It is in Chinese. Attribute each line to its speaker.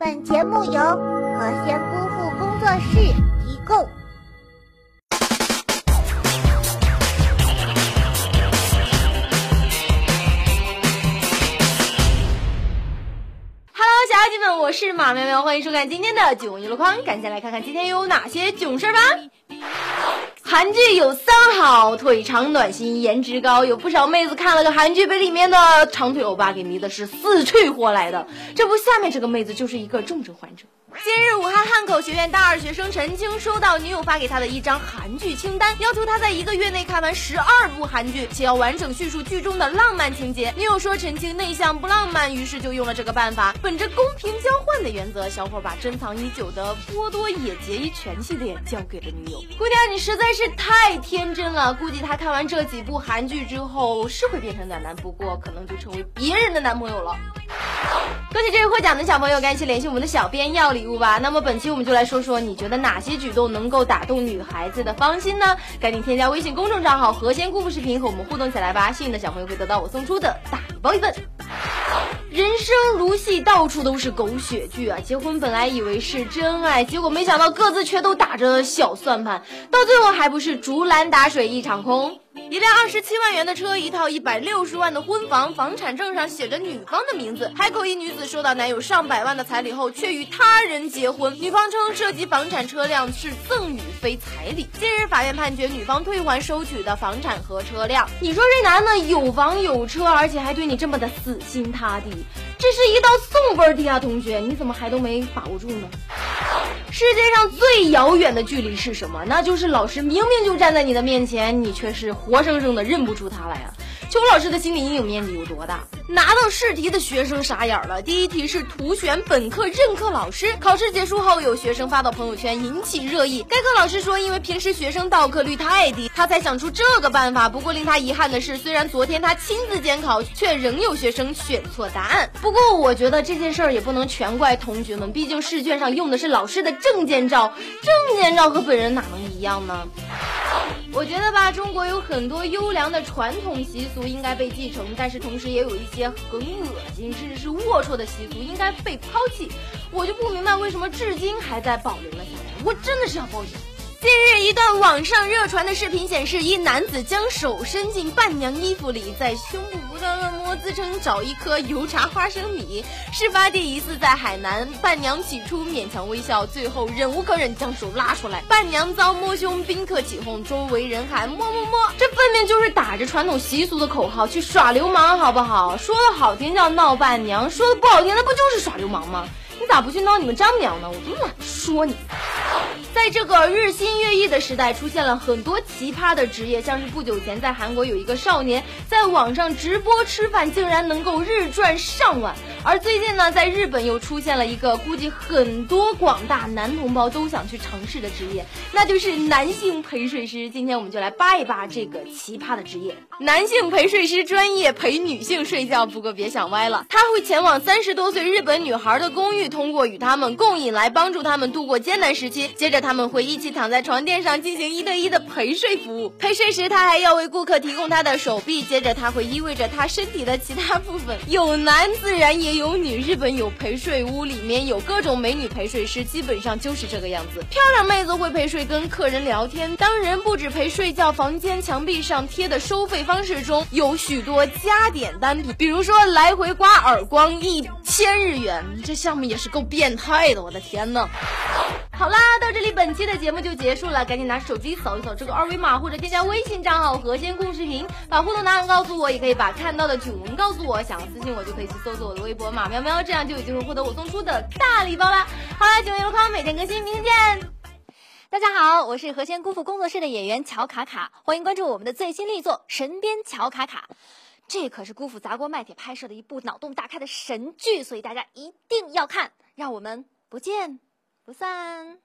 Speaker 1: 本节目由和仙姑父工作室提供。
Speaker 2: Hello，小姐姐们，我是马喵喵，欢迎收看今天的囧娱乐框，赶紧来看看今天又有哪些囧事吧。韩剧有三好，腿长暖心，颜值高，有不少妹子看了个韩剧，被里面的长腿欧巴给迷的是死去活来的。这不，下面这个妹子就是一个重症患者。近日，武汉汉口学院大二学生陈清收到女友发给他的一张韩剧清单，要求他在一个月内看完十二部韩剧，且要完整叙述剧中的浪漫情节。女友说陈清内向不浪漫，于是就用了这个办法。本着公平交换的原则，小伙把珍藏已久的波多野结衣全系列交给了女友。姑娘，你实在是太天真了。估计他看完这几部韩剧之后是会变成暖男，不过可能就成为别人的男朋友了。恭喜这位获奖的小朋友，赶紧联系我们的小编要礼物吧。那么本期我们就来说说，你觉得哪些举动能够打动女孩子的芳心呢？赶紧添加微信公众账号“何仙姑父视频”和我们互动起来吧。幸运的小朋友会得到我送出的大礼包一份。人生如戏，到处都是狗血剧啊！结婚本来以为是真爱，结果没想到各自却都打着小算盘，到最后还不是竹篮打水一场空。一辆二十七万元的车，一套一百六十万的婚房，房产证上写着女方的名字。海口一女子收到男友上百万的彩礼后，却与他人结婚。女方称涉及房产车辆是赠与非彩礼。近日，法院判决女方退还收取的房产和车辆。你说这男的有房有车，而且还对你这么的死心塌地，这是一道送分题啊！同学，你怎么还都没把握住呢？世界上最遥远的距离是什么？那就是老师明明就站在你的面前，你却是活生生的认不出他来啊！邱老师的心理阴影面积有多大？拿到试题的学生傻眼了。第一题是图选本课任课老师，考试结束后有学生发到朋友圈引起热议。该课老师说，因为平时学生到课率太低，他才想出这个办法。不过令他遗憾的是，虽然昨天他亲自监考，却仍有学生选错答案。不过我觉得这件事儿也不能全怪同学们，毕竟试卷上用的是老师的证件照，证件照和本人哪能一样呢？我觉得吧，中国有很多优良的传统习俗应该被继承，但是同时也有一些很恶心甚至是龌龊的习俗应该被抛弃。我就不明白为什么至今还在保留了下来。我真的是要报警！近日，一段网上热传的视频显示，一男子将手伸进伴娘衣服里，在胸部不断按摩，自称找一颗油炸花生米。事发地疑似在海南，伴娘起初勉强微笑，最后忍无可忍，将手拉出来。伴娘遭摸胸，宾客起哄，周围人喊摸摸摸，这分明就是打着传统习俗的口号去耍流氓，好不好？说的好听叫闹伴娘，说的不好听，那不就是耍流氓吗？你咋不去闹你们丈母娘呢？我都懒得说你。在这个日新月异的时代，出现了很多奇葩的职业，像是不久前在韩国有一个少年在网上直播吃饭，竟然能够日赚上万。而最近呢，在日本又出现了一个估计很多广大男同胞都想去尝试的职业，那就是男性陪睡师。今天我们就来扒一扒这个奇葩的职业——男性陪睡师，专业陪女性睡觉。不过别想歪了，他会前往三十多岁日本女孩的公寓，通过与他们共饮来帮助他们度过艰难时期。接着他他们会一起躺在床垫上进行一对一的陪睡服务。陪睡时，他还要为顾客提供他的手臂，接着他会依偎着他身体的其他部分。有男自然也有女，日本有陪睡屋，里面有各种美女陪睡师，基本上就是这个样子。漂亮妹子会陪睡，跟客人聊天。当然不止陪睡觉，房间墙壁上贴的收费方式中有许多加点单品，比如说来回刮耳光一千日元，这项目也是够变态的，我的天呐！好啦，到这期的节目就结束了，赶紧拿手机扫一扫这个二维码，或者添加微信账号“和仙故视频”，把互动答案告诉我，也可以把看到的囧文告诉我。想要私信我就可以去搜索我的微博“马喵喵”，这样就有机会获得我送出的大礼包啦。好啦，囧游康每天更新，明天见。
Speaker 3: 大家好，我是何仙姑父工作室的演员乔卡卡，欢迎关注我们的最新力作《神鞭乔卡卡》，这可是姑父砸锅卖铁拍摄的一部脑洞大开的神剧，所以大家一定要看，让我们不见不散。